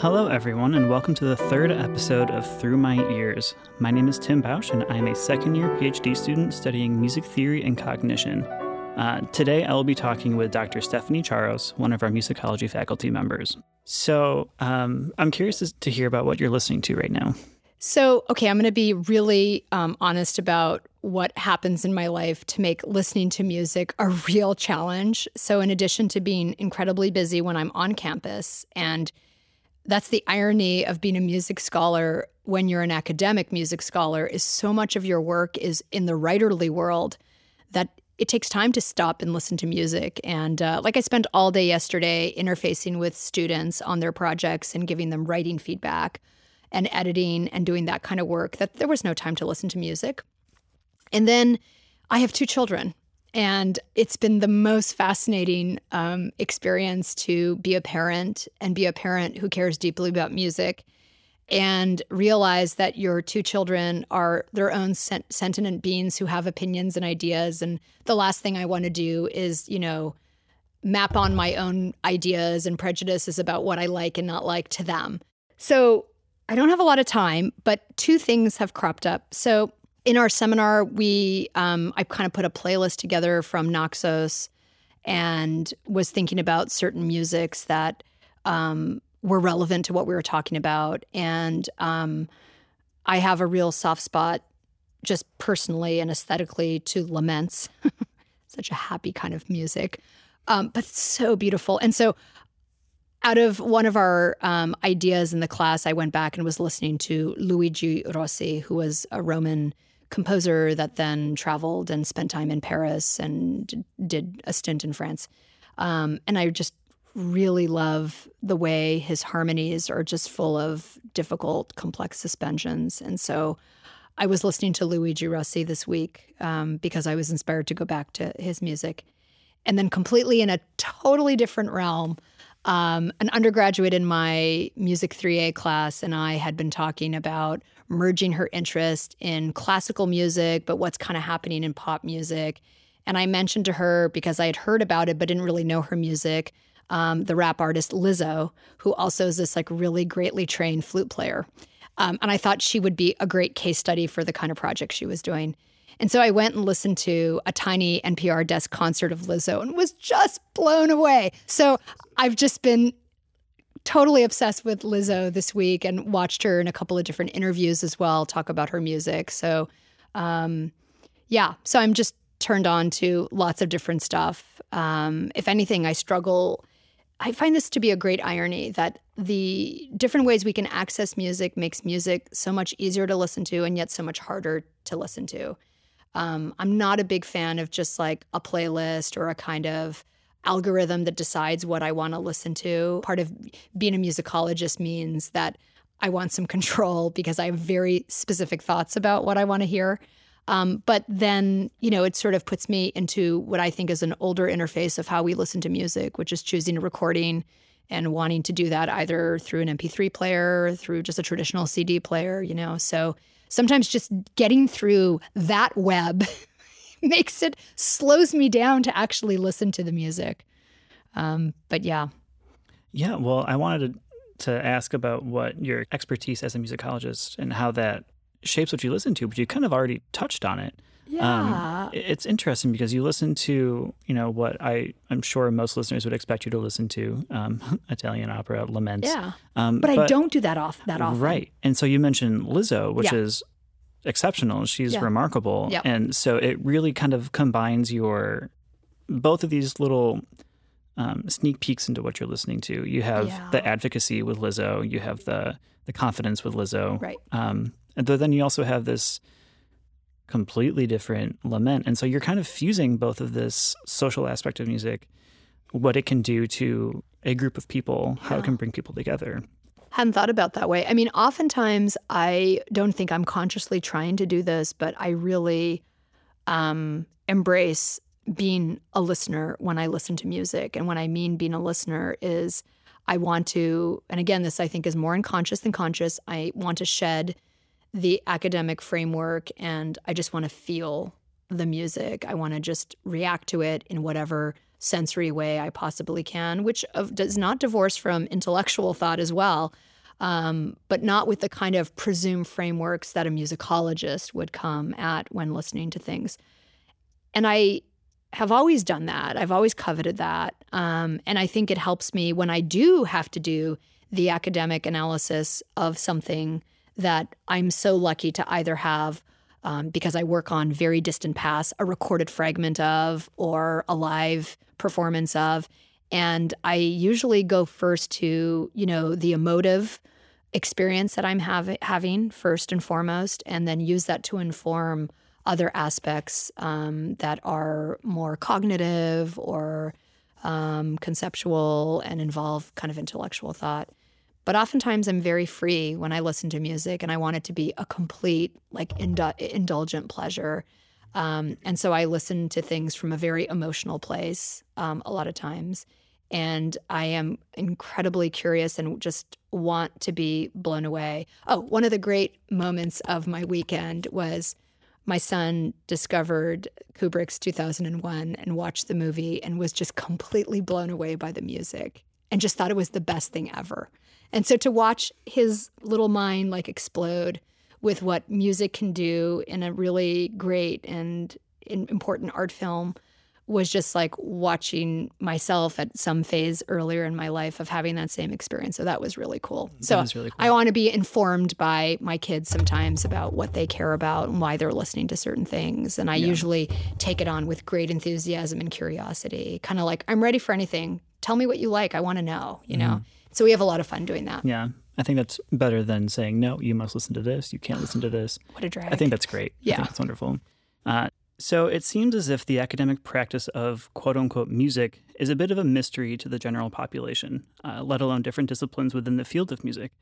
Hello, everyone, and welcome to the third episode of Through My Ears. My name is Tim Bausch, and I'm a second year PhD student studying music theory and cognition. Uh, today, I will be talking with Dr. Stefanie Tcharos, one of our musicology faculty members. So, um, I'm curious to hear about what you're listening to right now. So, okay, I'm going to be really um, honest about what happens in my life to make listening to music a real challenge. So, in addition to being incredibly busy when I'm on campus and that's the irony of being a music scholar when you're an academic music scholar is so much of your work is in the writerly world that it takes time to stop and listen to music. And uh, like i spent all day yesterday interfacing with students on their projects and giving them writing feedback and editing and doing that kind of work that there was no time to listen to music. And then i have two children and it's been the most fascinating um, experience to be a parent and be a parent who cares deeply about music and realize that your two children are their own sent- sentient beings who have opinions and ideas. And the last thing I want to do is, you know, map on my own ideas and prejudices about what I like and not like to them. So I don't have a lot of time, but two things have cropped up. So in our seminar, we um, I kind of put a playlist together from Naxos and was thinking about certain musics that um, were relevant to what we were talking about. And um, I have a real soft spot, just personally and aesthetically, to laments. Such a happy kind of music, um, but so beautiful. And so out of one of our um, ideas in the class, I went back and was listening to Luigi Rossi, who was a Roman composer that then traveled and spent time in Paris and did a stint in France. Um, and I just really love the way his harmonies are just full of difficult, complex suspensions. And so I was listening to Luigi Rossi this week um, because I was inspired to go back to his music. And then, completely in a totally different realm, um, an undergraduate in my Music 3A class and I had been talking about merging her interest in classical music, but what's kind of happening in pop music. And I mentioned to her because I had heard about it, but didn't really know her music. Um, the rap artist Lizzo, who also is this like really greatly trained flute player. Um, and I thought she would be a great case study for the kind of project she was doing. And so I went and listened to a tiny NPR desk concert of Lizzo and was just blown away. So I've just been totally obsessed with Lizzo this week and watched her in a couple of different interviews as well, talk about her music. So, um, yeah, so I'm just turned on to lots of different stuff. Um, if anything, I struggle. I find this to be a great irony that the different ways we can access music makes music so much easier to listen to and yet so much harder to listen to. Um, I'm not a big fan of just like a playlist or a kind of algorithm that decides what I want to listen to. Part of being a musicologist means that I want some control because I have very specific thoughts about what I want to hear. Um, but then, you know, it sort of puts me into what I think is an older interface of how we listen to music, which is choosing a recording and wanting to do that either through an MP3 player, through just a traditional CD player, you know. So sometimes just getting through that web makes it slows me down to actually listen to the music. Um, but yeah. Yeah. Well, I wanted to, to ask about what your expertise as a musicologist and how that shapes what you listen to, but you kind of already touched on it. Um, yeah. Um, it's interesting because you listen to, you know, what I, I'm sure most listeners would expect you to listen to, um, Italian opera, laments. Yeah. Um, but, but, I don't do that off that often. Right. And so you mentioned Lizzo, which yeah. is exceptional. She's yeah. remarkable. Yep. And so it really kind of combines your, both of these little um, sneak peeks into what you're listening to. You have yeah. the advocacy with Lizzo, you have the, the confidence with Lizzo. Right. Um, and then you also have this completely different lament. And so you're kind of fusing both of this social aspect of music, what it can do to a group of people, yeah. how it can bring people together. Hadn't thought about that way. I mean, oftentimes I don't think I'm consciously trying to do this, but I really um, embrace being a listener when I listen to music. And when I mean being a listener is I want to, and again, this I think is more unconscious than conscious. I want to shed the academic framework and I just want to feel the music. I want to just react to it in whatever sensory way I possibly can, which does not divorce from intellectual thought as well, um, but not with the kind of presumed frameworks that a musicologist would come at when listening to things. And I have always done that. I've always coveted that. Um, and I think it helps me when I do have to do the academic analysis of something that I'm so lucky to either have um, because I work on very distant past, a recorded fragment of, or a live performance of. And I usually go first to, you know, the emotive experience that I'm have, having first and foremost, and then use that to inform other aspects um, that are more cognitive or um, conceptual and involve kind of intellectual thought. But oftentimes I'm very free when I listen to music and I want it to be a complete, like, indulgent pleasure. Um, and so I listen to things from a very emotional place um, a lot of times. And I am incredibly curious and just want to be blown away. Oh, one of the great moments of my weekend was my son discovered Kubrick's 2001 and watched the movie and was just completely blown away by the music and just thought it was the best thing ever. And so to watch his little mind like explode with what music can do in a really great and important art film was just like watching myself at some phase earlier in my life of having that same experience. So that was really cool. That so really cool. I want to be informed by my kids sometimes about what they care about and why they're listening to certain things. And I yeah. usually take it on with great enthusiasm and curiosity, kind of like, I'm ready for anything. Tell me what you like. I want to know, you mm-hmm. know? So we have a lot of fun doing that. Yeah. I think that's better than saying, no, you must listen to this. You can't listen to this. what a drag. I think that's great. Yeah. I think that's wonderful. Uh, so it seems as if the academic practice of quote unquote music is a bit of a mystery to the general population, uh, let alone different disciplines within the field of music.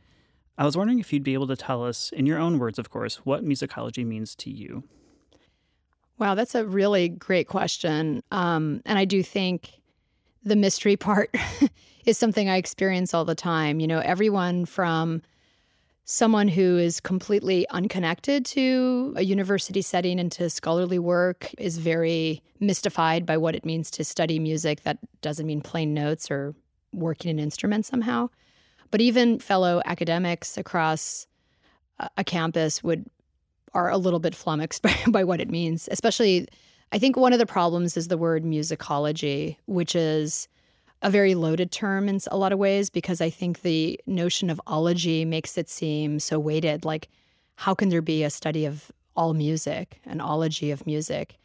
I was wondering if you'd be able to tell us, in your own words, of course, what musicology means to you. Wow, that's a really great question. Um, and I do think the mystery part is something I experience all the time. You know, everyone from someone who is completely unconnected to a university setting and to scholarly work is very mystified by what it means to study music that doesn't mean playing notes or working an instrument somehow but even fellow academics across a campus would are a little bit flummoxed by, by what it means especially i think one of the problems is the word musicology which is a very loaded term in a lot of ways because I think the notion of ology makes it seem so weighted. Like, how can there be a study of all music, an ology of music?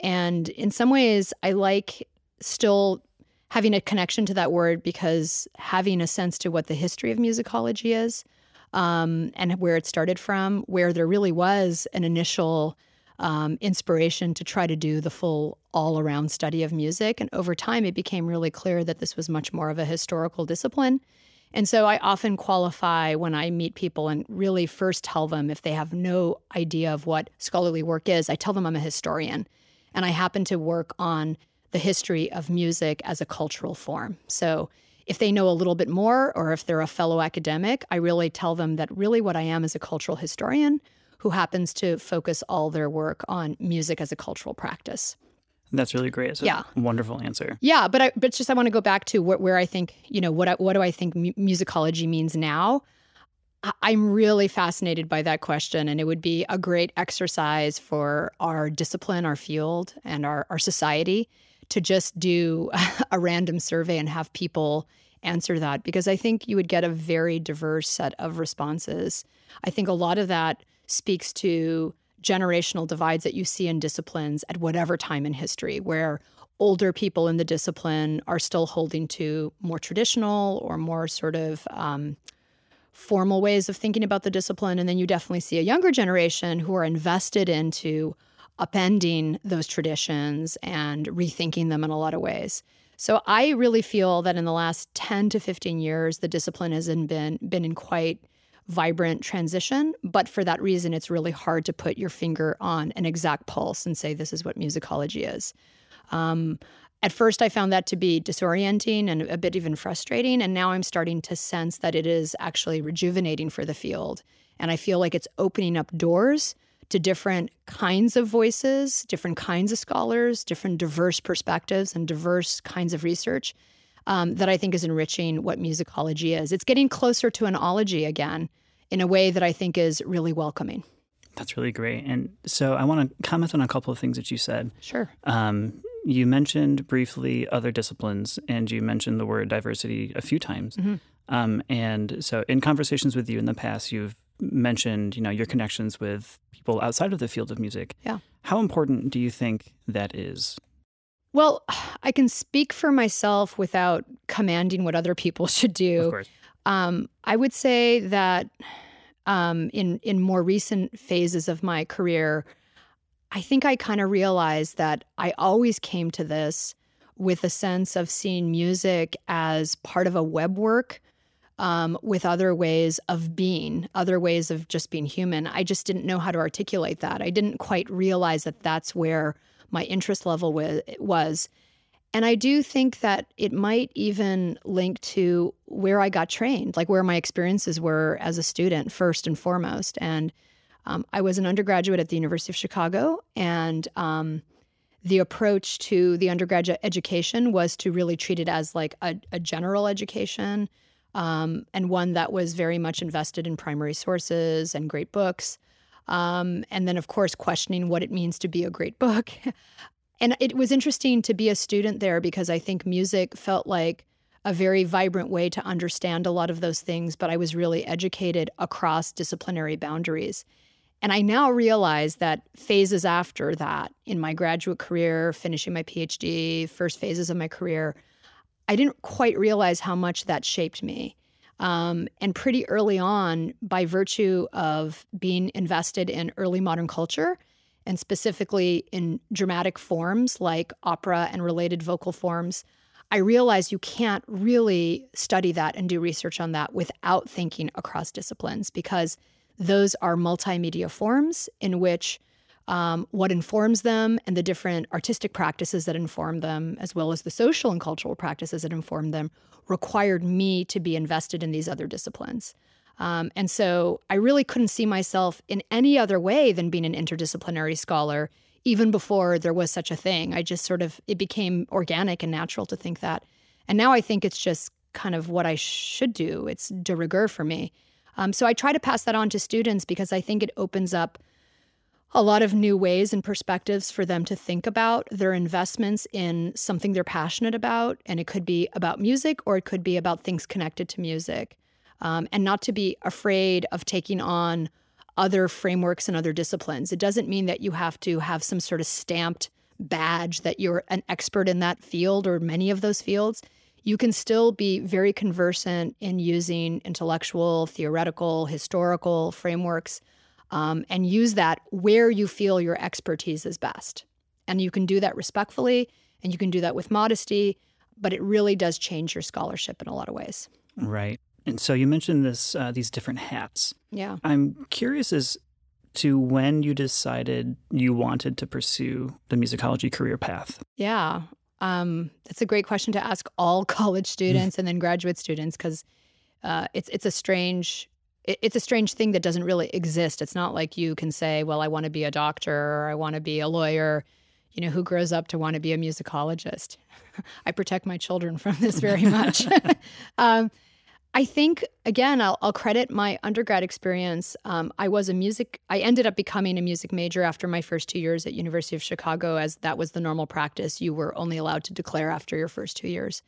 And in some ways, I like still having a connection to that word because having a sense to what the history of musicology is um, and where it started from, where there really was an initial um, inspiration to try to do the full all around study of music. And over time, it became really clear that this was much more of a historical discipline. And so I often qualify when I meet people and really first tell them if they have no idea of what scholarly work is, I tell them I'm a historian. And I happen to work on the history of music as a cultural form. So if they know a little bit more or if they're a fellow academic, I really tell them that really what I am is a cultural historian who happens to focus all their work on music as a cultural practice. That's really great. It's yeah. wonderful answer. Yeah, but I, but just I want to go back to where, where I think you know what I, what do I think mu- musicology means now. I'm really fascinated by that question, and it would be a great exercise for our discipline, our field, and our, our society to just do a random survey and have people answer that because I think you would get a very diverse set of responses. I think a lot of that speaks to generational divides that you see in disciplines at whatever time in history, where older people in the discipline are still holding to more traditional or more sort of um, formal ways of thinking about the discipline. And then you definitely see a younger generation who are invested into upending those traditions and rethinking them in a lot of ways. So I really feel that in the last 10 to 15 years, the discipline has been, been in quite vibrant transition. But for that reason, it's really hard to put your finger on an exact pulse and say, this is what musicology is. Um, at first, I found that to be disorienting and a bit even frustrating. And now I'm starting to sense that it is actually rejuvenating for the field. And I feel like it's opening up doors to different kinds of voices, different kinds of scholars, different diverse perspectives, and diverse kinds of research um, that I think is enriching what musicology is. It's getting closer to an ology again in a way that I think is really welcoming. That's really great. And so I want to comment on a couple of things that you said. Sure. Um, you mentioned briefly other disciplines, and you mentioned the word diversity a few times. Mm-hmm. Um, and so, in conversations with you in the past, you've mentioned, you know, your connections with people outside of the field of music. Yeah. How important do you think that is? Well, I can speak for myself without commanding what other people should do. Of course. Um, I would say that um, in in more recent phases of my career, I think I kind of realized that I always came to this with a sense of seeing music as part of a web work um, with other ways of being, other ways of just being human. I just didn't know how to articulate that. I didn't quite realize that that's where my interest level was. And I do think that it might even link to where I got trained, like where my experiences were as a student, first and foremost. And um, I was an undergraduate at the University of Chicago, and um, the approach to the undergraduate education was to really treat it as like a, a general education um, and one that was very much invested in primary sources and great books. Um, and then, of course, questioning what it means to be a great book. and it was interesting to be a student there because I think music felt like a very vibrant way to understand a lot of those things, but I was really educated across disciplinary boundaries. And I now realize that phases after that, in my graduate career, finishing my PhD, first phases of my career, I didn't quite realize how much that shaped me. Um, and pretty early on, by virtue of being invested in early modern culture, and specifically in dramatic forms like opera and related vocal forms, I realized you can't really study that and do research on that without thinking across disciplines because those are multimedia forms in which um, what informs them and the different artistic practices that inform them, as well as the social and cultural practices that inform them, required me to be invested in these other disciplines. Um, and so I really couldn't see myself in any other way than being an interdisciplinary scholar, even before there was such a thing. I just sort of, it became organic and natural to think that. And now I think it's just kind of what I should do. It's de rigueur for me. Um, so I try to pass that on to students because I think it opens up a lot of new ways and perspectives for them to think about their investments in something they're passionate about. And it could be about music or it could be about things connected to music. Um, and not to be afraid of taking on other frameworks and other disciplines. It doesn't mean that you have to have some sort of stamped badge that you're an expert in that field or many of those fields. You can still be very conversant in using intellectual, theoretical, historical frameworks um, and use that where you feel your expertise is best. And you can do that respectfully and you can do that with modesty, but it really does change your scholarship in a lot of ways. Right. And so you mentioned this uh, these different hats. Yeah. I'm curious as to when you decided you wanted to pursue the musicology career path. Yeah. Um, that's a great question to ask all college students and then graduate students because uh, it's it's a strange it's a strange thing that doesn't really exist. It's not like you can say, well, I want to be a doctor or I want to be a lawyer. You know, who grows up to want to be a musicologist? I protect my children from this very much. um, I think, again, I'll, I'll, credit my undergrad experience. Um, I was a music, I ended up becoming a music major after my first two years at University of Chicago, as that was the normal practice. You were only allowed to declare after your first two years.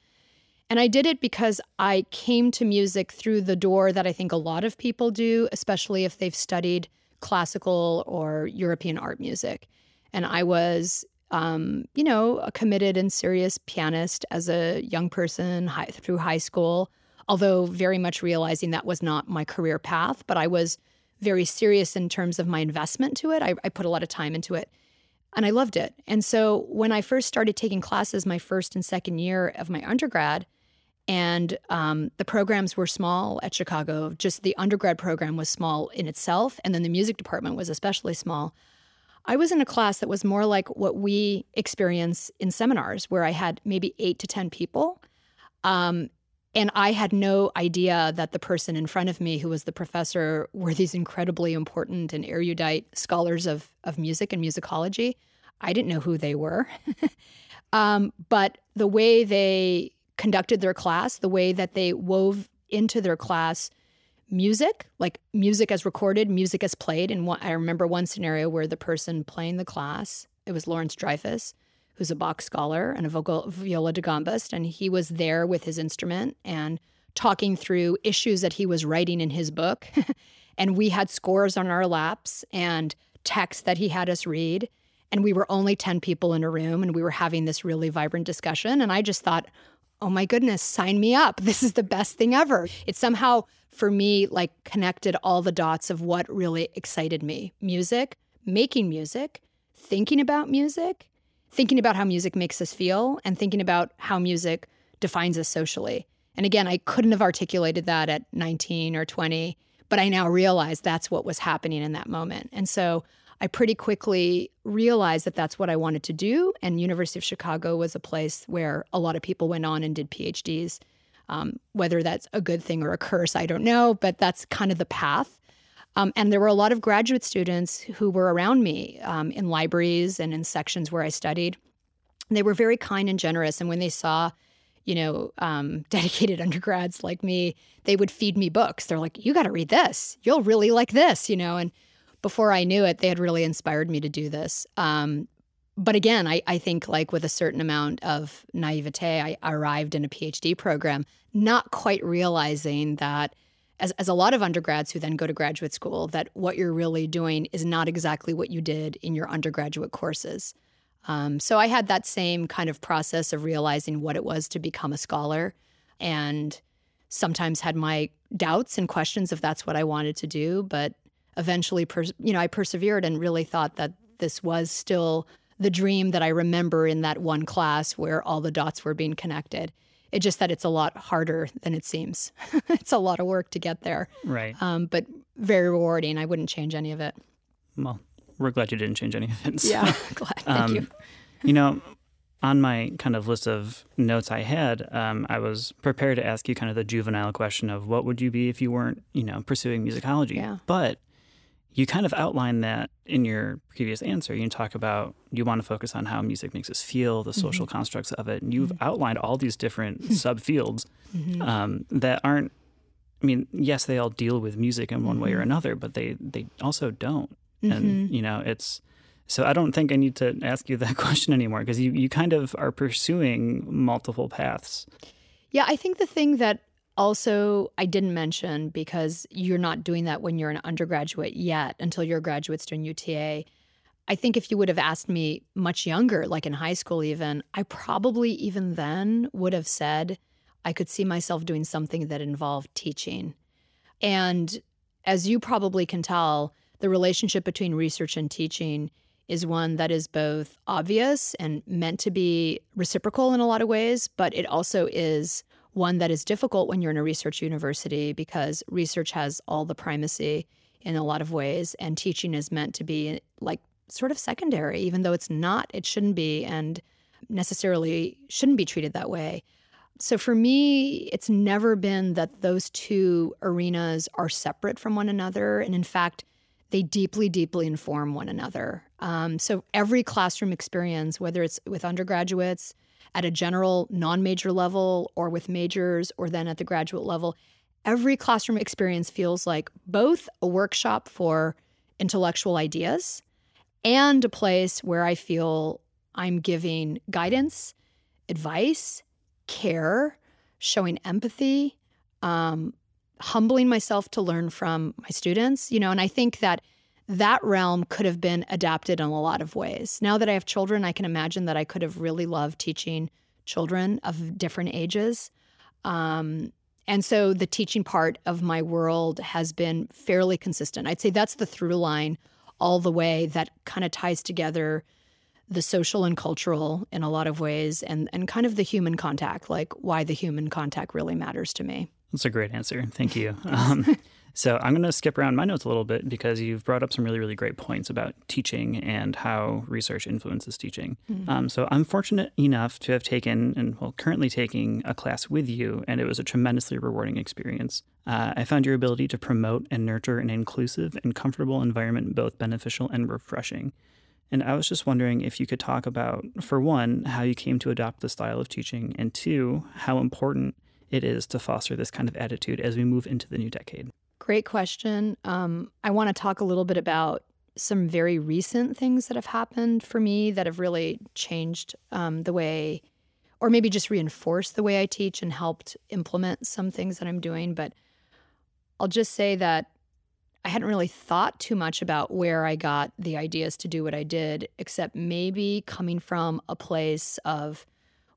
And I did it because I came to music through the door that I think a lot of people do, especially if they've studied classical or European art music. And I was, um, you know, a committed and serious pianist as a young person high, through high school, although very much realizing that was not my career path. But I was very serious in terms of my investment to it. I, I put a lot of time into it and I loved it. And so when I first started taking classes my first and second year of my undergrad, and um, the programs were small at Chicago. Just the undergrad program was small in itself, and then the music department was especially small. I was in a class that was more like what we experience in seminars, where I had maybe eight to 10 people. Um, And I had no idea that the person in front of me, who was the professor, were these incredibly important and erudite scholars of, of music and musicology. I didn't know who they were. um, but the way they conducted their class, the way that they wove into their class music, like music as recorded, music as played. And I remember one scenario where the person playing the class, it was Laurence Dreyfus, who's a Bach scholar and a vocal, viola da gambist, and he was there with his instrument and talking through issues that he was writing in his book. and we had scores on our laps and texts that he had us read. And we were only 10 people in a room and we were having this really vibrant discussion. And I just thought, oh my goodness, sign me up. This is the best thing ever. It somehow, for me, like connected all the dots of what really excited me music, making music, thinking about music, thinking about how music makes us feel, and thinking about how music defines us socially. And again, I couldn't have articulated that at 19 or 20, but I now realize that's what was happening in that moment. And so I pretty quickly realized that that's what I wanted to do. And University of Chicago was a place where a lot of people went on and did PhDs. Um, whether that's a good thing or a curse, I don't know, but that's kind of the path. Um, and there were a lot of graduate students who were around me um, in libraries and in sections where I studied. They were very kind and generous. And when they saw, you know, um, dedicated undergrads like me, they would feed me books. They're like, you got to read this. You'll really like this, you know. And before I knew it, they had really inspired me to do this. Um, but again, I, I think like with a certain amount of naivete, I arrived in a PhD program, not quite realizing that as, as a lot of undergrads who then go to graduate school, that what you're really doing is not exactly what you did in your undergraduate courses. Um, so I had that same kind of process of realizing what it was to become a scholar and sometimes had my doubts and questions if that's what I wanted to do. But eventually, pers- you know, I persevered and really thought that this was still the dream that I remember in that one class where all the dots were being connected. It's just that it's a lot harder than it seems. it's a lot of work to get there. Right. Um, but very rewarding. I wouldn't change any of it. Well, we're glad you didn't change any of it. So. Yeah, glad. Thank um, you. you know, on my kind of list of notes I had, um, I was prepared to ask you kind of the juvenile question of what would you be if you weren't, you know, pursuing musicology. Yeah. But you kind of outline that in your previous answer. You talk about you want to focus on how music makes us feel, the social mm-hmm. constructs of it, and you've mm-hmm. outlined all these different subfields mm-hmm. um, that aren't. I mean, yes, they all deal with music in one way or mm-hmm. another, but they they also don't. And mm-hmm. you know, it's so I don't think I need to ask you that question anymore because you you kind of are pursuing multiple paths. Yeah, I think the thing that also I didn't mention because you're not doing that when you're an undergraduate yet until you're a graduate student UTA. I think if you would have asked me much younger, like in high school even, I probably even then would have said I could see myself doing something that involved teaching. And as you probably can tell, the relationship between research and teaching is one that is both obvious and meant to be reciprocal in a lot of ways, but it also is one that is difficult when you're in a research university because research has all the primacy in a lot of ways, and teaching is meant to be like sort of secondary, even though it's not, it shouldn't be, and necessarily shouldn't be treated that way. So for me, it's never been that those two arenas are separate from one another. And in fact, they deeply, deeply inform one another. Um, so every classroom experience, whether it's with undergraduates, at a general non major level or with majors or then at the graduate level, every classroom experience feels like both a workshop for intellectual ideas and a place where I feel I'm giving guidance, advice, care, showing empathy, um, humbling myself to learn from my students, you know, and I think that that realm could have been adapted in a lot of ways. Now that I have children, I can imagine that I could have really loved teaching children of different ages. Um, and so the teaching part of my world has been fairly consistent. I'd say that's the through line all the way that kind of ties together the social and cultural in a lot of ways and, and kind of the human contact, like why the human contact really matters to me. That's a great answer. Thank you. Um, so I'm going to skip around my notes a little bit because you've brought up some really, really great points about teaching and how research influences teaching. Mm-hmm. Um, so I'm fortunate enough to have taken and well, currently taking a class with you, and it was a tremendously rewarding experience. Uh, I found your ability to promote and nurture an inclusive and comfortable environment both beneficial and refreshing. And I was just wondering if you could talk about, for one, how you came to adopt the style of teaching, and two, how important it is to foster this kind of attitude as we move into the new decade. Great question. Um, I want to talk a little bit about some very recent things that have happened for me that have really changed um, the way, or maybe just reinforced the way I teach and helped implement some things that I'm doing. But I'll just say that I hadn't really thought too much about where I got the ideas to do what I did, except maybe coming from a place of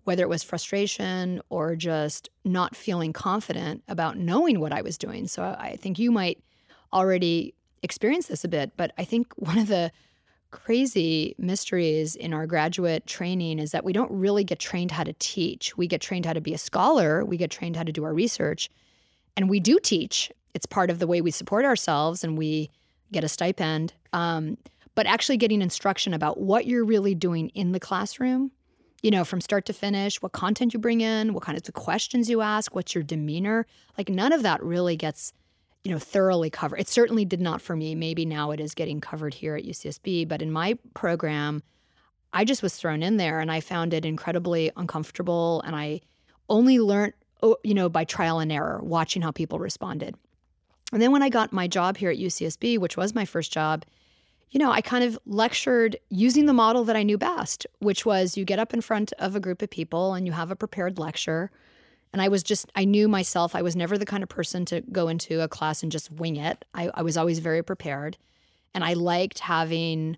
whether it was frustration or just not feeling confident about knowing what I was doing. So I think you might already experience this a bit, but I think one of the crazy mysteries in our graduate training is that we don't really get trained how to teach. We get trained how to be a scholar, we get trained how to do our research, and we do teach. It's part of the way we support ourselves and we get a stipend. Um, but actually getting instruction about what you're really doing in the classroom you know, from start to finish, what content you bring in, what kind of the questions you ask, what's your demeanor. Like none of that really gets, you know, thoroughly covered. It certainly did not for me. Maybe now it is getting covered here at UCSB, but in my program, I just was thrown in there and I found it incredibly uncomfortable and I only learned, you know, by trial and error, watching how people responded. And then when I got my job here at UCSB, which was my first job, you know, I kind of lectured using the model that I knew best, which was you get up in front of a group of people and you have a prepared lecture. And I was just, I knew myself, I was never the kind of person to go into a class and just wing it. I, I was always very prepared. And I liked having,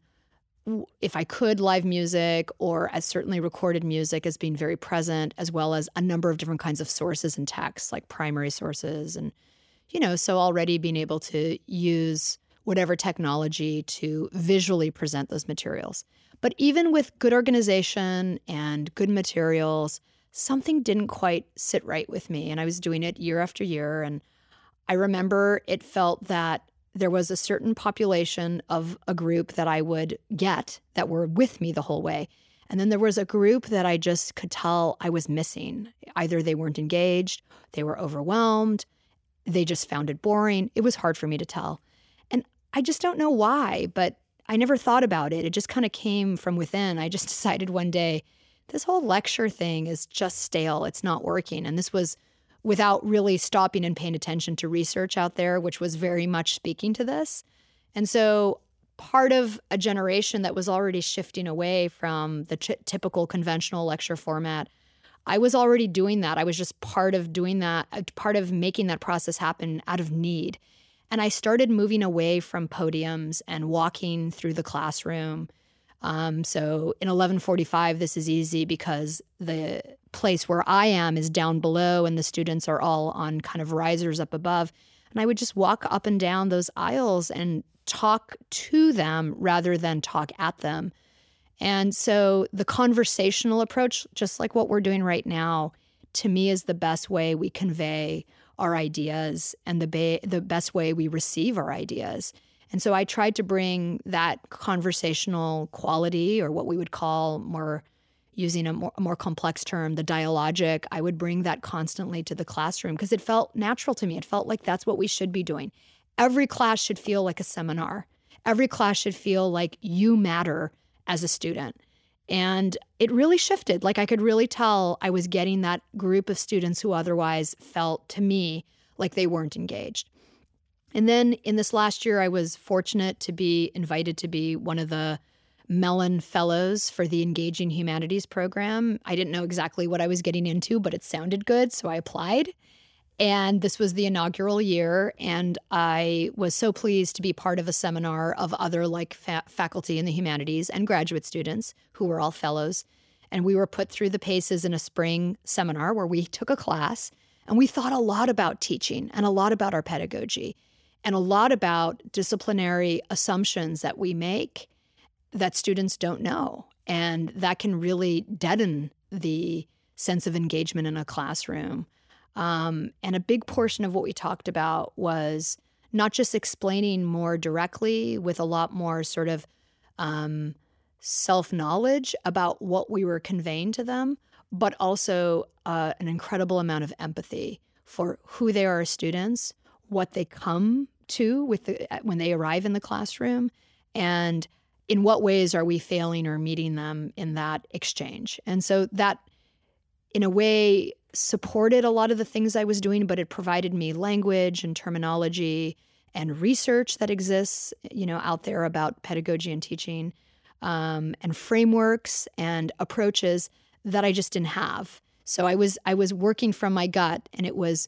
if I could, live music or as certainly recorded music as being very present, as well as a number of different kinds of sources and texts, like primary sources. And, you know, so already being able to use whatever technology to visually present those materials. But even with good organization and good materials, something didn't quite sit right with me. And I was doing it year after year. And I remember it felt that there was a certain population of a group that I would get that were with me the whole way. And then there was a group that I just could tell I was missing. Either they weren't engaged, they were overwhelmed, they just found it boring. It was hard for me to tell. I just don't know why, but I never thought about it. It just kind of came from within. I just decided one day this whole lecture thing is just stale. It's not working. And this was without really stopping and paying attention to research out there, which was very much speaking to this. And so part of a generation that was already shifting away from the t- typical conventional lecture format. I was already doing that. I was just part of doing that, part of making that process happen out of need. And I started moving away from podiums and walking through the classroom. Um, so in 1145, this is easy because the place where I am is down below and the students are all on kind of risers up above. And I would just walk up and down those aisles and talk to them rather than talk at them. And so the conversational approach, just like what we're doing right now, to me is the best way we convey our ideas and the ba- the best way we receive our ideas. And so I tried to bring that conversational quality, or what we would call more, using a more, a more complex term, the dialogic. I would bring that constantly to the classroom because it felt natural to me. It felt like that's what we should be doing. Every class should feel like a seminar. Every class should feel like you matter as a student. And it really shifted. Like I could really tell I was getting that group of students who otherwise felt to me like they weren't engaged. And then in this last year, I was fortunate to be invited to be one of the Mellon Fellows for the Engaging Humanities program. I didn't know exactly what I was getting into, but it sounded good, so I applied. And this was the inaugural year. And I was so pleased to be part of a seminar of other like fa- faculty in the humanities and graduate students who were all fellows. And we were put through the paces in a spring seminar where we took a class and we thought a lot about teaching and a lot about our pedagogy and a lot about disciplinary assumptions that we make that students don't know. And that can really deaden the sense of engagement in a classroom. Um, and a big portion of what we talked about was not just explaining more directly with a lot more sort of um, self knowledge about what we were conveying to them, but also uh, an incredible amount of empathy for who they are as students, what they come to with the, when they arrive in the classroom, and in what ways are we failing or meeting them in that exchange. And so that, in a way, supported a lot of the things I was doing, but it provided me language and terminology and research that exists, you know, out there about pedagogy and teaching, um, and frameworks and approaches that I just didn't have. So I was I was working from my gut, and it was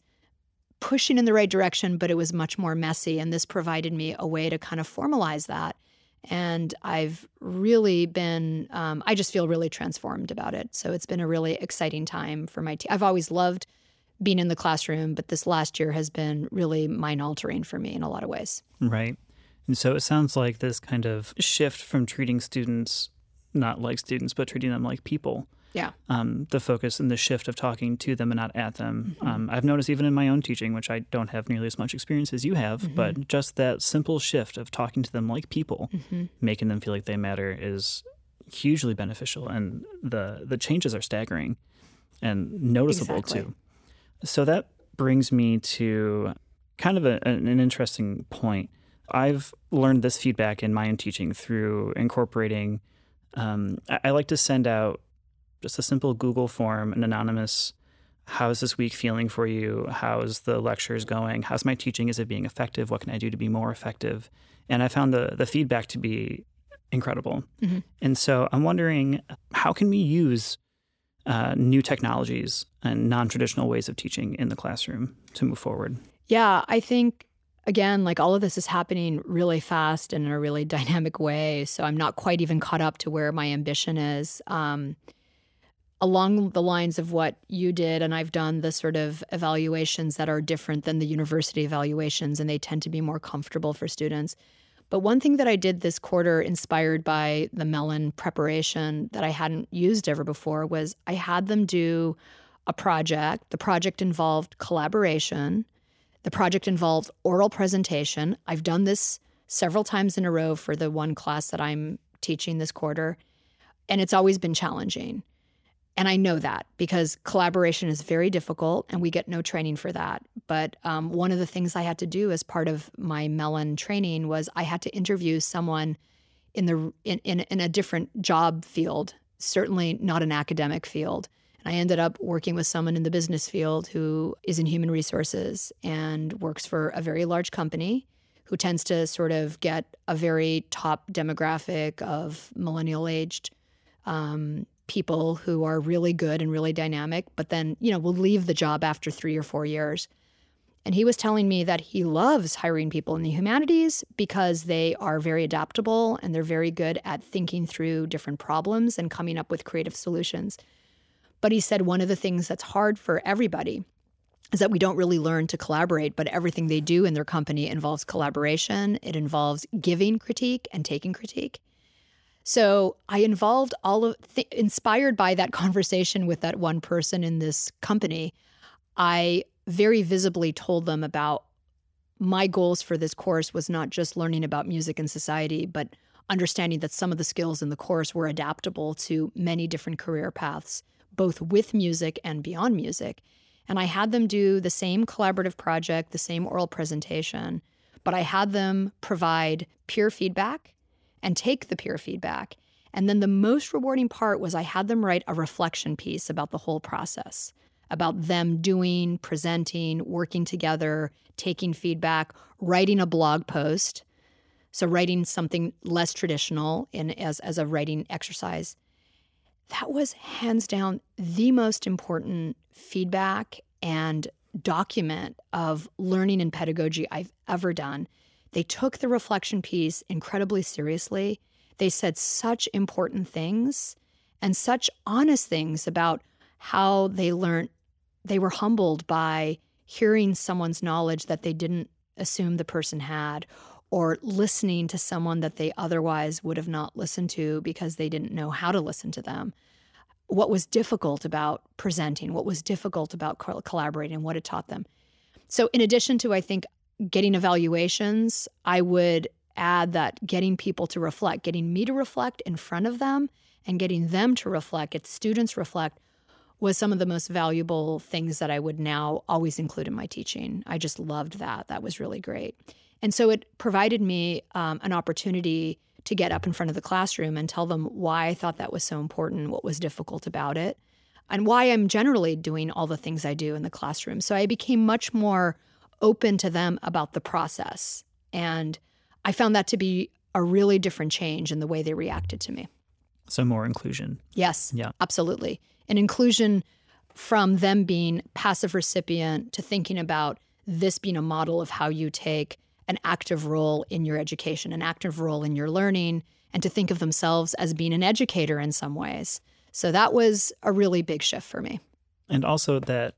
pushing in the right direction, but it was much more messy. And this provided me a way to kind of formalize that. And I've really been, um, I just feel really transformed about it. So it's been a really exciting time for my team. I've always loved being in the classroom, but this last year has been really mind altering for me in a lot of ways. Right. And so it sounds like this kind of shift from treating students not like students, but treating them like people yeah. Um, the focus and the shift of talking to them and not at them. Mm-hmm. Um, I've noticed even in my own teaching, which I don't have nearly as much experience as you have, mm-hmm. but just that simple shift of talking to them like people, mm-hmm. making them feel like they matter is hugely beneficial. And the, the changes are staggering and noticeable exactly. too. So that brings me to kind of a, an interesting point. I've learned this feedback in my own teaching through incorporating. Um, I, I like to send out just a simple Google form, an anonymous how's this week feeling for you? How's the lectures going? How's my teaching? Is it being effective? What can I do to be more effective? And I found the the feedback to be incredible. Mm-hmm. And so I'm wondering how can we use uh, new technologies and non traditional ways of teaching in the classroom to move forward? Yeah, I think again, like all of this is happening really fast and in a really dynamic way. So I'm not quite even caught up to where my ambition is. Um, along the lines of what you did, and I've done the sort of evaluations that are different than the university evaluations, and they tend to be more comfortable for students. But one thing that I did this quarter, inspired by the Mellon preparation that I hadn't used ever before, was I had them do a project. The project involved collaboration, the project involved oral presentation. I've done this several times in a row for the one class that I'm teaching this quarter, and it's always been challenging. And I know that because collaboration is very difficult and we get no training for that. But um, one of the things I had to do as part of my Mellon training was I had to interview someone in the in, in, in a different job field, certainly not an academic field. And I ended up working with someone in the business field who is in human resources and works for a very large company who tends to sort of get a very top demographic of millennial aged um, people who are really good and really dynamic, but then, you know, will leave the job after three or four years. And he was telling me that he loves hiring people in the humanities because they are very adaptable and they're very good at thinking through different problems and coming up with creative solutions. But he said one of the things that's hard for everybody is that we don't really learn to collaborate, but everything they do in their company involves collaboration. It involves giving critique and taking critique. So I involved all of, th- inspired by that conversation with that one person in this company, I very visibly told them about my goals for this course was not just learning about music and society, but understanding that some of the skills in the course were adaptable to many different career paths, both with music and beyond music. And I had them do the same collaborative project, the same oral presentation, but I had them provide peer feedback and take the peer feedback. And then the most rewarding part was I had them write a reflection piece about the whole process, about them doing, presenting, working together, taking feedback, writing a blog post. So writing something less traditional in as, as a writing exercise. That was hands down the most important feedback and document of learning and pedagogy I've ever done they took the reflection piece incredibly seriously. They said such important things and such honest things about how they learned. They were humbled by hearing someone's knowledge that they didn't assume the person had, or listening to someone that they otherwise would have not listened to because they didn't know how to listen to them. what was difficult about presenting, what was difficult about collaborating, what it taught them. So, in addition to, I think, getting evaluations, I would add that getting people to reflect, getting me to reflect in front of them and getting them to reflect, get students reflect, was some of the most valuable things that I would now always include in my teaching. I just loved that. That was really great. And so it provided me um, an opportunity to get up in front of the classroom and tell them why I thought that was so important, what was difficult about it, and why I'm generally doing all the things I do in the classroom. So I became much more open to them about the process. And I found that to be a really different change in the way they reacted to me. So more inclusion. Yes. Yeah. Absolutely. An inclusion from them being passive recipient to thinking about this being a model of how you take an active role in your education, an active role in your learning, and to think of themselves as being an educator in some ways. So that was a really big shift for me. And also that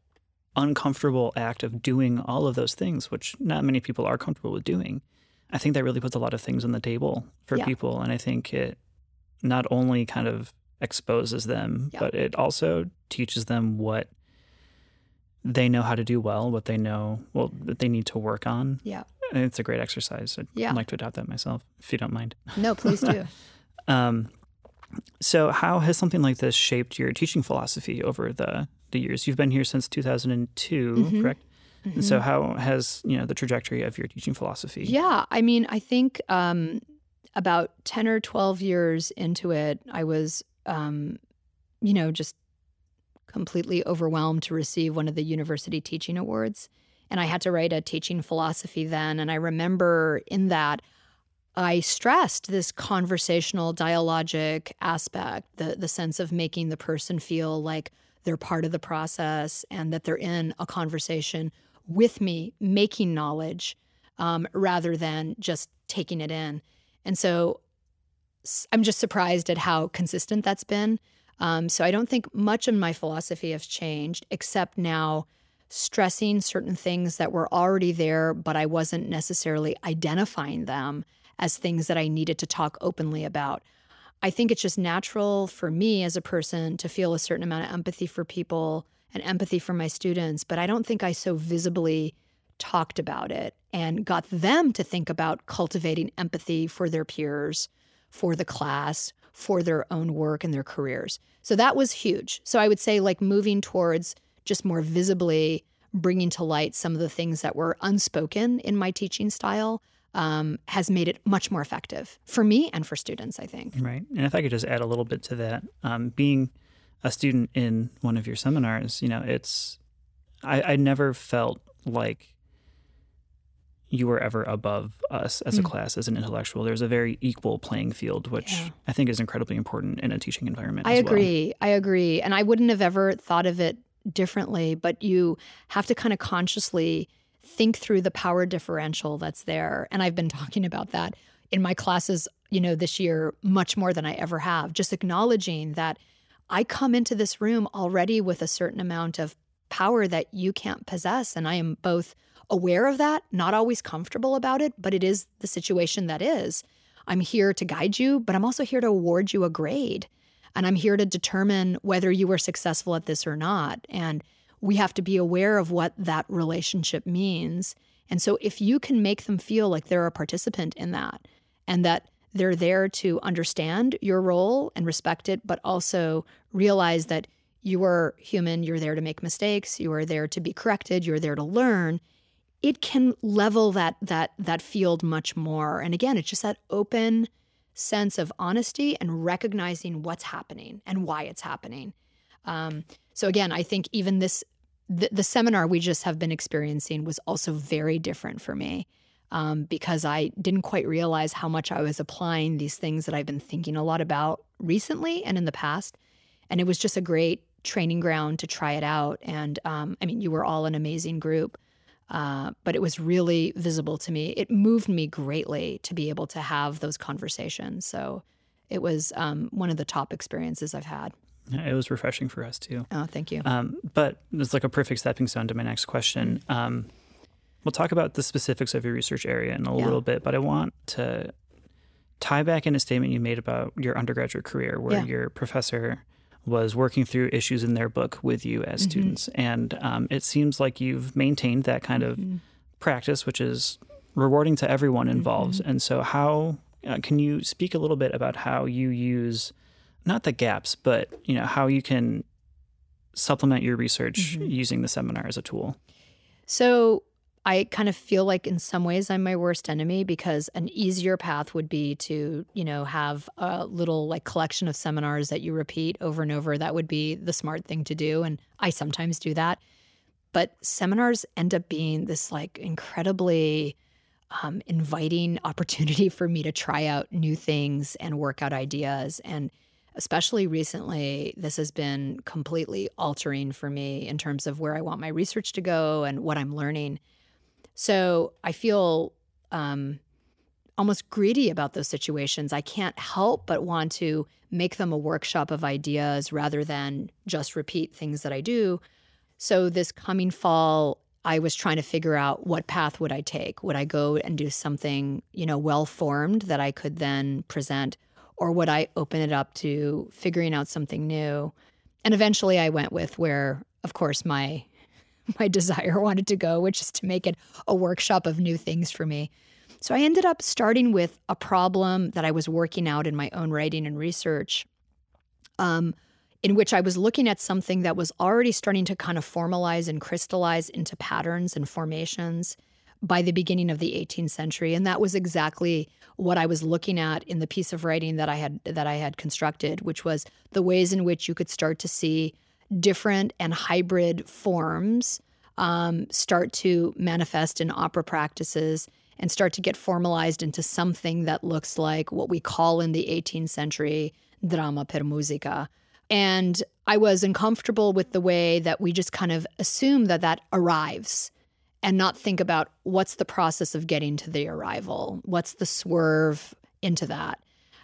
uncomfortable act of doing all of those things, which not many people are comfortable with doing. I think that really puts a lot of things on the table for yeah. people. And I think it not only kind of exposes them, yeah. but it also teaches them what they know how to do well, what they know, well, that they need to work on. Yeah. And it's a great exercise. I'd yeah. like to adopt that myself, if you don't mind. No, please do. um, so, how has something like this shaped your teaching philosophy over the, the years? You've been here since 2002, mm-hmm. correct? Mm-hmm. so, how has you know the trajectory of your teaching philosophy? Yeah, I mean, I think um, about 10 or 12 years into it, I was, um, you know, just completely overwhelmed to receive one of the university teaching awards. And I had to write a teaching philosophy then. And I remember in that, I stressed this conversational dialogic aspect, the, the sense of making the person feel like they're part of the process and that they're in a conversation with me, making knowledge um, rather than just taking it in. And so I'm just surprised at how consistent that's been. Um, so I don't think much of my philosophy has changed, except now stressing certain things that were already there, but I wasn't necessarily identifying them as things that I needed to talk openly about. I think it's just natural for me as a person to feel a certain amount of empathy for people and empathy for my students, but I don't think I so visibly talked about it and got them to think about cultivating empathy for their peers, for the class, for their own work and their careers. So that was huge. So I would say, like, moving towards just more visibly bringing to light some of the things that were unspoken in my teaching style um, has made it much more effective for me and for students, I think. Right. And if I could just add a little bit to that, um, being a student in one of your seminars, you know, it's, I, I never felt like you were ever above us as a mm. class, as an intellectual. There's a very equal playing field, which yeah. I think is incredibly important in a teaching environment. I agree. Well. I agree. And I wouldn't have ever thought of it differently, but you have to kind of consciously think through the power differential that's there. And I've been talking about that in my classes, you know, this year much more than I ever have, just acknowledging that I come into this room already with a certain amount of power that you can't possess. And I am both aware of that, not always comfortable about it, but it is the situation that is. I'm here to guide you, but I'm also here to award you a grade. And I'm here to determine whether you were successful at this or not. And we have to be aware of what that relationship means. And so if you can make them feel like they're a participant in that and that they're there to understand your role and respect it, but also realize that you are human, you're there to make mistakes, you are there to be corrected, you're there to learn, it can level that that that field much more. And again, it's just that open sense of honesty and recognizing what's happening and why it's happening. Um, so again, I think even this the, the, seminar we just have been experiencing was also very different for me um, because I didn't quite realize how much I was applying these things that I've been thinking a lot about recently and in the past. And it was just a great training ground to try it out. And um, I mean, you were all an amazing group. Uh, but it was really visible to me. It moved me greatly to be able to have those conversations. So it was um, one of the top experiences I've had. It was refreshing for us too. Oh, thank you. Um, but it's like a perfect stepping stone to my next question. Um, we'll talk about the specifics of your research area in a yeah. little bit, but I want to tie back in a statement you made about your undergraduate career, where yeah. your professor was working through issues in their book with you as mm-hmm. students. And um, it seems like you've maintained that kind of mm-hmm. practice, which is rewarding to everyone involved. Mm-hmm. And so, how uh, can you speak a little bit about how you use not the gaps, but you know how you can supplement your research mm-hmm. using the seminar as a tool? So I kind of feel like in some ways I'm my worst enemy because an easier path would be to, you know, have a little like collection of seminars that you repeat over and over. That would be the smart thing to do. And I sometimes do that. But seminars end up being this like incredibly um, inviting opportunity for me to try out new things and work out ideas. And especially recently, this has been completely altering for me in terms of where I want my research to go and what I'm learning. So I feel um, almost greedy about those situations. I can't help but want to make them a workshop of ideas rather than just repeat things that I do. So this coming fall, I was trying to figure out what path would I take? Would I go and do something, you know, well formed that I could then present or would I open it up to figuring out something new? And eventually I went with where of course my my desire wanted to go, which is to make it a workshop of new things for me. So I ended up starting with a problem that I was working out in my own writing and research, um, in which I was looking at something that was already starting to kind of formalize and crystallize into patterns and formations by the beginning of the 18th century and that was exactly what I was looking at in the piece of writing that I had that I had constructed which was the ways in which you could start to see different and hybrid forms um, start to manifest in opera practices and start to get formalized into something that looks like what we call in the 18th century dramma per musica. And I was uncomfortable with the way that we just kind of assume that that arrives and not think about what's the process of getting to the arrival, what's the swerve into that.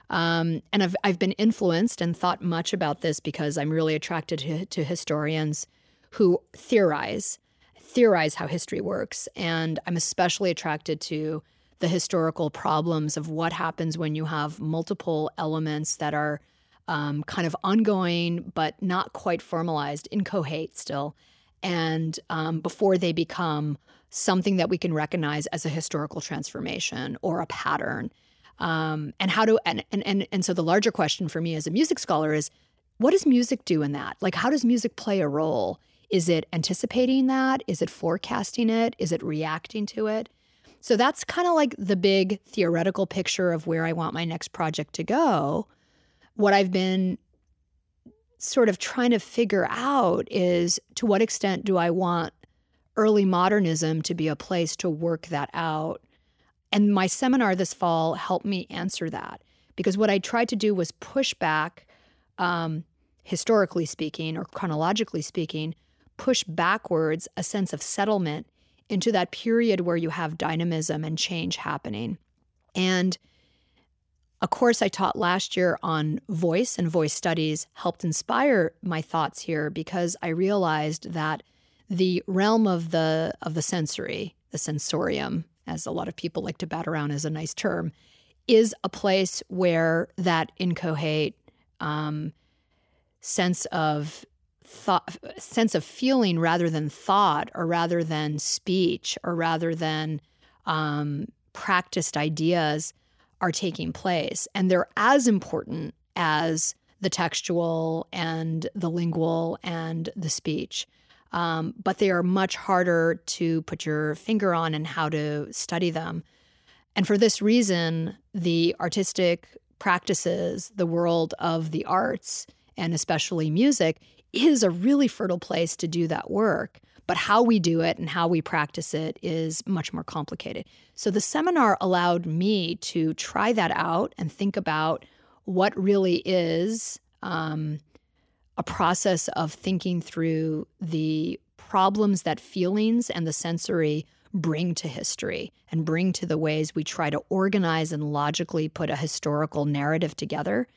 Um, and I've, I've been influenced and thought much about this because I'm really attracted to, to historians who theorize, theorize how history works. And I'm especially attracted to the historical problems of what happens when you have multiple elements that are um, kind of ongoing but not quite formalized, inchoate still, and um, before they become something that we can recognize as a historical transformation or a pattern. Um, and how do and, and and and so the larger question for me as a music scholar is what does music do in that? Like how does music play a role? Is it anticipating that? Is it forecasting it? Is it reacting to it? So that's kind of like the big theoretical picture of where i want my next project to go. What i've been sort of trying to figure out is to what extent do i want early modernism to be a place to work that out and my seminar this fall helped me answer that because what I tried to do was push back, um, historically speaking or chronologically speaking, push backwards a sense of settlement into that period where you have dynamism and change happening. And a course I taught last year on voice and voice studies helped inspire my thoughts here because I realized that the realm of the of the sensory, the sensorium, as a lot of people like to bat around as a nice term, is a place where that inchoate um, sense of thought, sense of feeling rather than thought, or rather than speech, or rather than um, practiced ideas are taking place, and they're as important as the textual and the lingual and the speech um, but they are much harder to put your finger on and how to study them. And for this reason, the artistic practices, the world of the arts, and especially music, is a really fertile place to do that work. But how we do it and how we practice it is much more complicated. So the seminar allowed me to try that out and think about what really is um, a process of thinking through the problems that feelings and the sensory bring to history and bring to the ways we try to organize and logically put a historical narrative together.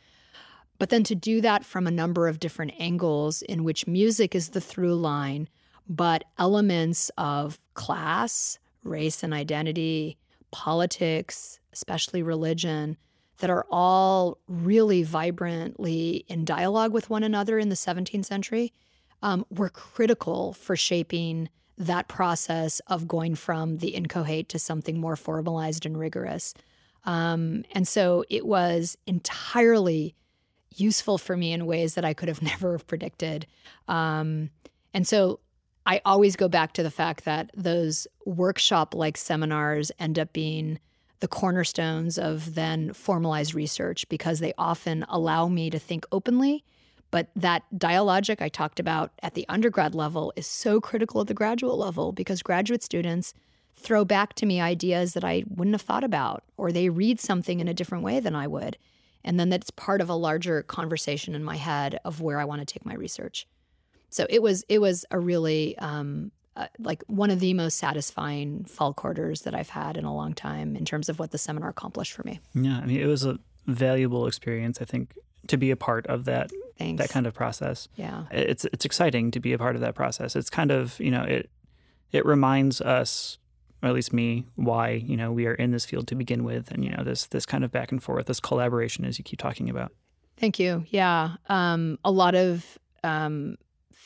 But then to do that from a number of different angles in which music is the through line, but elements of class, race and identity, politics, especially religion, that are all really vibrantly in dialogue with one another in the 17th century um, were critical for shaping that process of going from the inchoate to something more formalized and rigorous. Um, and so it was entirely useful for me in ways that I could have never predicted. Um, and so I always go back to the fact that those workshop like seminars end up being the cornerstones of then formalized research because they often allow me to think openly. But that dialogic I talked about at the undergrad level is so critical at the graduate level because graduate students throw back to me ideas that I wouldn't have thought about, or they read something in a different way than I would. And then that's part of a larger conversation in my head of where I want to take my research. So it was it was a really um, uh, like one of the most satisfying fall quarters that I've had in a long time in terms of what the seminar accomplished for me. Yeah, I mean, it was a valuable experience. I think to be a part of that Thanks. that kind of process. Yeah, it's it's exciting to be a part of that process. It's kind of you know it it reminds us, or at least me, why you know we are in this field to begin with, and you know this this kind of back and forth, this collaboration, as you keep talking about. Thank you. Yeah, um, a lot of um,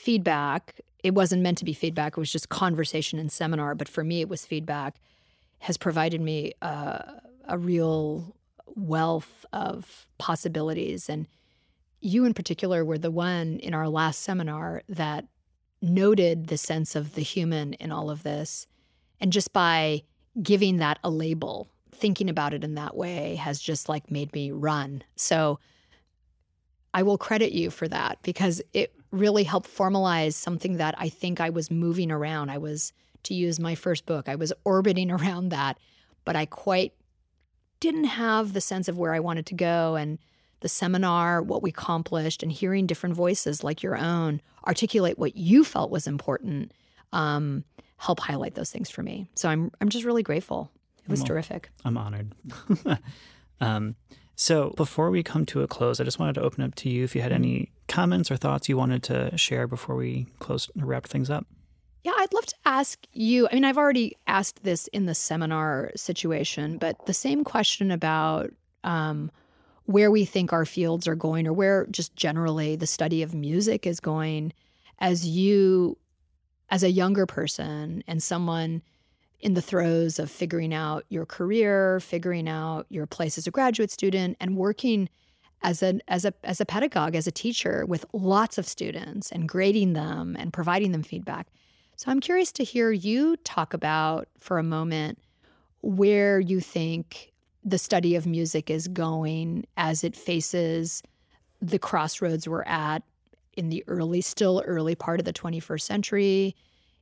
feedback it wasn't meant to be feedback, it was just conversation and seminar. But for me, it was feedback, has provided me uh, a real wealth of possibilities. And you, in particular, were the one in our last seminar that noted the sense of the human in all of this. And just by giving that a label, thinking about it in that way has just like made me run. So I will credit you for that because it really helped formalize something that I think I was moving around. I was, to use my first book, I was orbiting around that, but I quite didn't have the sense of where I wanted to go. And the seminar, what we accomplished, and hearing different voices like your own articulate what you felt was important, um, help highlight those things for me. So I'm I'm just really grateful. It was well, terrific. I'm honored. um, so before we come to a close, I just wanted to open up to you if you had any comments or thoughts you wanted to share before we close wrap things up. Yeah, I'd love to ask you. I mean, I've already asked this in the seminar situation, but the same question about um, where we think our fields are going, or where just generally the study of music is going, as you, as a younger person and someone in the throes of figuring out your career, figuring out your place as a graduate student, and working as a as a as a pedagogue, as a teacher with lots of students and grading them and providing them feedback. So I'm curious to hear you talk about for a moment where you think the study of music is going as it faces the crossroads we're at in the early still early part of the 21st century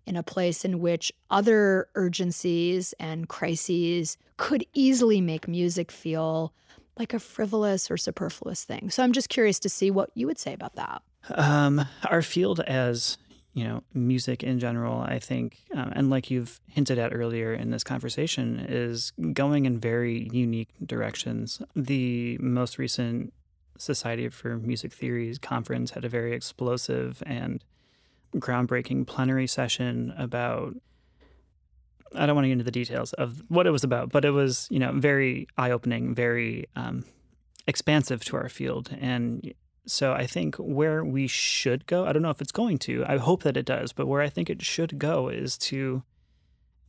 in a place in which other urgencies and crises could easily make music feel like a frivolous or superfluous thing. So I'm just curious to see what you would say about that. Um, our field as you know, music in general, I think, um, and like you've hinted at earlier in this conversation, is going in very unique directions. The most recent Society for Music Theory's conference had a very explosive and groundbreaking plenary session about I don't want to get into the details of what it was about, but it was, you know, very eye-opening, very um, expansive to our field. And so I think where we should go, I don't know if it's going to, I hope that it does, but where I think it should go is to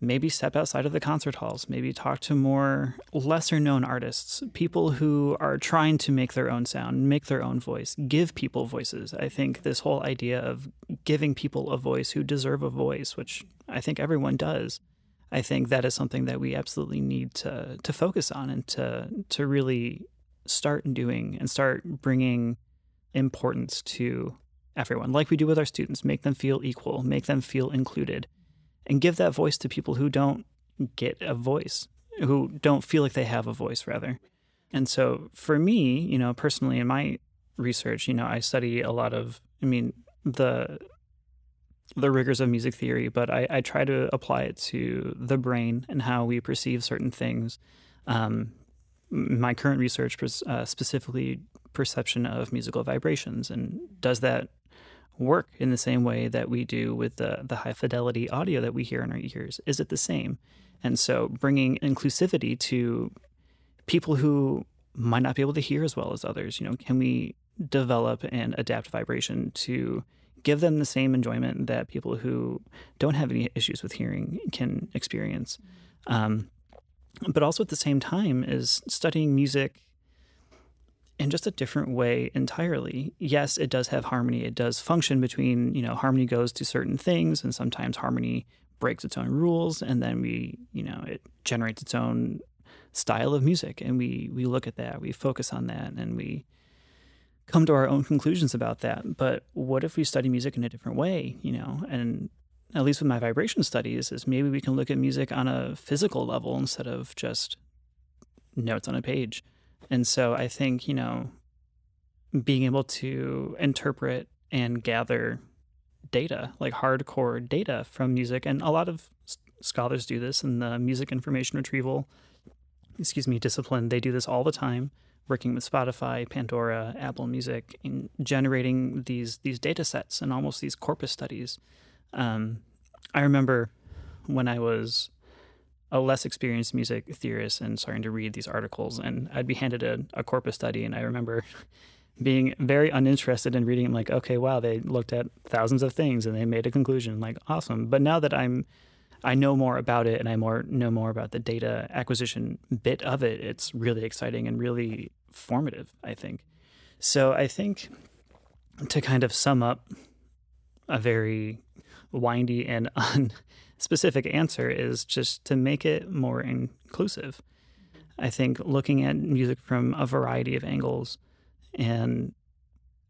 maybe step outside of the concert halls, maybe talk to more lesser known artists, people who are trying to make their own sound, make their own voice, give people voices. I think this whole idea of giving people a voice who deserve a voice, which I think everyone does. I think that is something that we absolutely need to to focus on and to to really start doing and start bringing importance to everyone like we do with our students make them feel equal make them feel included and give that voice to people who don't get a voice, who don't feel like they have a voice, rather. And so for me, you know, personally in my research, you know, I study a lot of, I mean, the the rigors of music theory, but I, I try to apply it to the brain and how we perceive certain things. Um, my current research, uh, specifically perception of musical vibrations, and does that work in the same way that we do with the, the high fidelity audio that we hear in our ears? Is it the same? And so bringing inclusivity to people who might not be able to hear as well as others. You know, can we develop and adapt vibration to give them the same enjoyment that people who don't have any issues with hearing can experience? Um, but also at the same time is studying music in just a different way entirely. Yes, it does have harmony. It does function between, you know, harmony goes to certain things and sometimes harmony breaks its own rules and then we, you know, it generates its own style of music and we we look at that, we focus on that and we come to our own conclusions about that. But what if we study music in a different way, you know? And at least with my vibration studies is maybe we can look at music on a physical level instead of just notes on a page. And so I think, you know, being able to interpret and gather data, like hardcore data from music, and a lot of scholars do this in the music information retrieval, excuse me, discipline. They do this all the time, working with Spotify, Pandora, Apple Music, in generating these these data sets and almost these corpus studies. Um, I remember when I was a less experienced music theorist and starting to read these articles, and I'd be handed a, a corpus study, and I remember being very uninterested in reading. I'm like, okay, wow, they looked at thousands of things and they made a conclusion. Like, awesome. But now that I'm, I know more about it and I more know more about the data acquisition bit of it. It's really exciting and really formative. I think. So I think to kind of sum up a very windy and unspecific answer is just to make it more inclusive. I think looking at music from a variety of angles and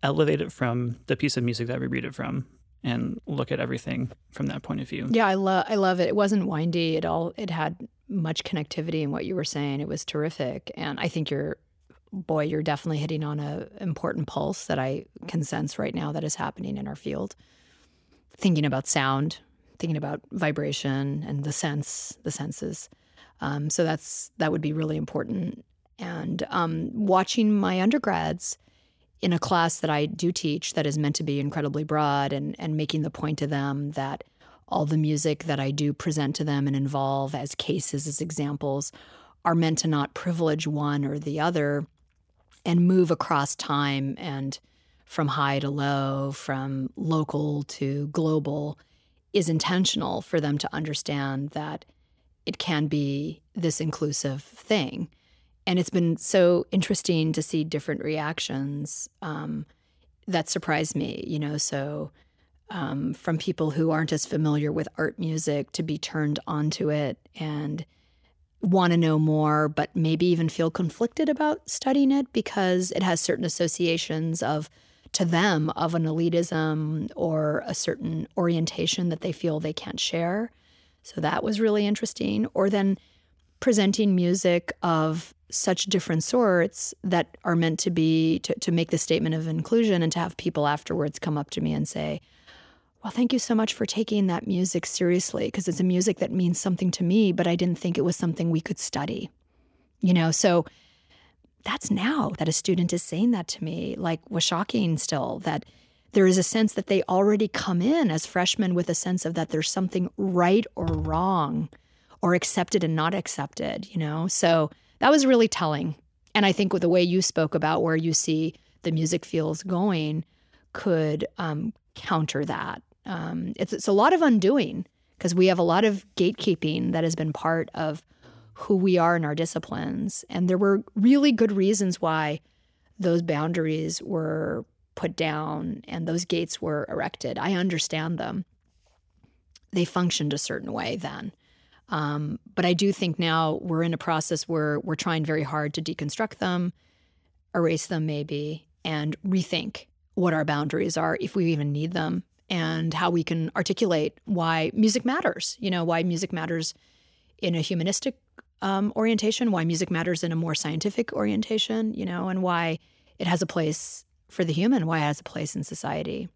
elevate it from the piece of music that we read it from and look at everything from that point of view. Yeah, I love I love it. It wasn't windy at all. It had much connectivity in what you were saying. It was terrific. And I think you're boy, you're definitely hitting on a important pulse that I can sense right now that is happening in our field thinking about sound, thinking about vibration and the sense, the senses. Um, so that's that would be really important. And um, watching my undergrads in a class that I do teach that is meant to be incredibly broad, and and making the point to them that all the music that I do present to them and involve as cases as examples are meant to not privilege one or the other and move across time and from high to low, from local to global, is intentional for them to understand that it can be this inclusive thing. And it's been so interesting to see different reactions um, that surprised me, you know. So, um, from people who aren't as familiar with art music to be turned onto it and want to know more, but maybe even feel conflicted about studying it because it has certain associations of to them of an elitism or a certain orientation that they feel they can't share. So that was really interesting. Or then presenting music of such different sorts that are meant to be to, to make the statement of inclusion and to have people afterwards come up to me and say, well, thank you so much for taking that music seriously because it's a music that means something to me, but I didn't think it was something we could study. You know, so that's now that a student is saying that to me, like was shocking still that there is a sense that they already come in as freshmen with a sense of that there's something right or wrong or accepted and not accepted, you know? So that was really telling. And I think with the way you spoke about where you see the music feels going could um, counter that. Um, it's, it's a lot of undoing because we have a lot of gatekeeping that has been part of who we are in our disciplines. And there were really good reasons why those boundaries were put down and those gates were erected. I understand them. They functioned a certain way then. Um, but I do think now we're in a process where we're trying very hard to deconstruct them, erase them maybe, and rethink what our boundaries are, if we even need them, and how we can articulate why music matters. You know, why music matters in a humanistic um, orientation, why music matters in a more scientific orientation, you know, and why it has a place for the human, why it has a place in society.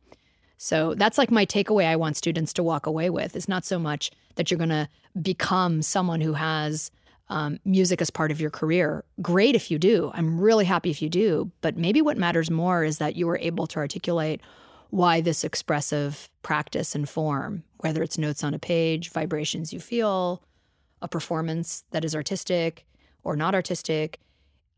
So that's like my takeaway I want students to walk away with. It's not so much that you're going to become someone who has um, music as part of your career. Great if you do. I'm really happy if you do. But maybe what matters more is that you were able to articulate why this expressive practice and form, whether it's notes on a page, vibrations you feel, a performance that is artistic or not artistic,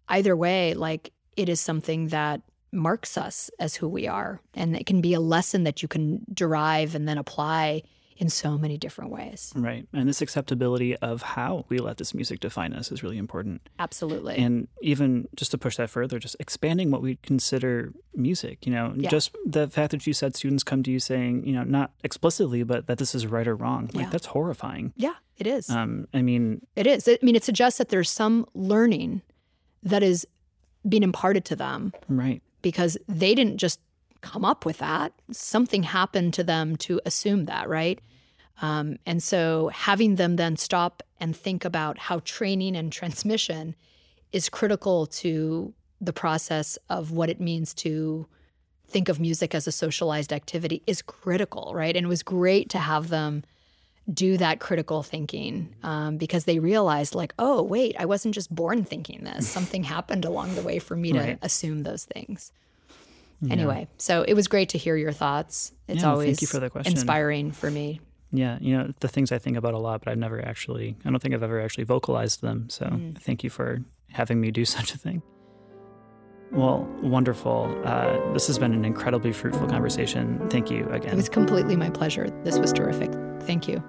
either way, like it is something that marks us as who we are. And it can be a lesson that you can derive and then apply in so many different ways. Right. And this acceptability of how we let this music define us is really important. Absolutely. And even just to push that further, just expanding what we consider music, you know, yeah. just the fact that you said students come to you saying, you know, not explicitly, but that this is right or wrong. Like yeah. that's horrifying. Yeah, it is. Um, I mean, it is. I mean, it suggests that there's some learning that is being imparted to them. Right. Because they didn't just come up with that. Something happened to them to assume that, right? Um, and so having them then stop and think about how training and transmission is critical to the process of what it means to think of music as a socialized activity is critical, right? And it was great to have them do that critical thinking um, because they realized, like, oh, wait, I wasn't just born thinking this. Something happened along the way for me right. to assume those things. Yeah. Anyway, so it was great to hear your thoughts. It's yeah, always for the question. inspiring for me. Yeah, you know, the things I think about a lot, but I've never actually, I don't think I've ever actually vocalized them. So mm. thank you for having me do such a thing. Well, wonderful. Uh, this has been an incredibly fruitful conversation. Thank you again. It was completely my pleasure. This was terrific. Thank you.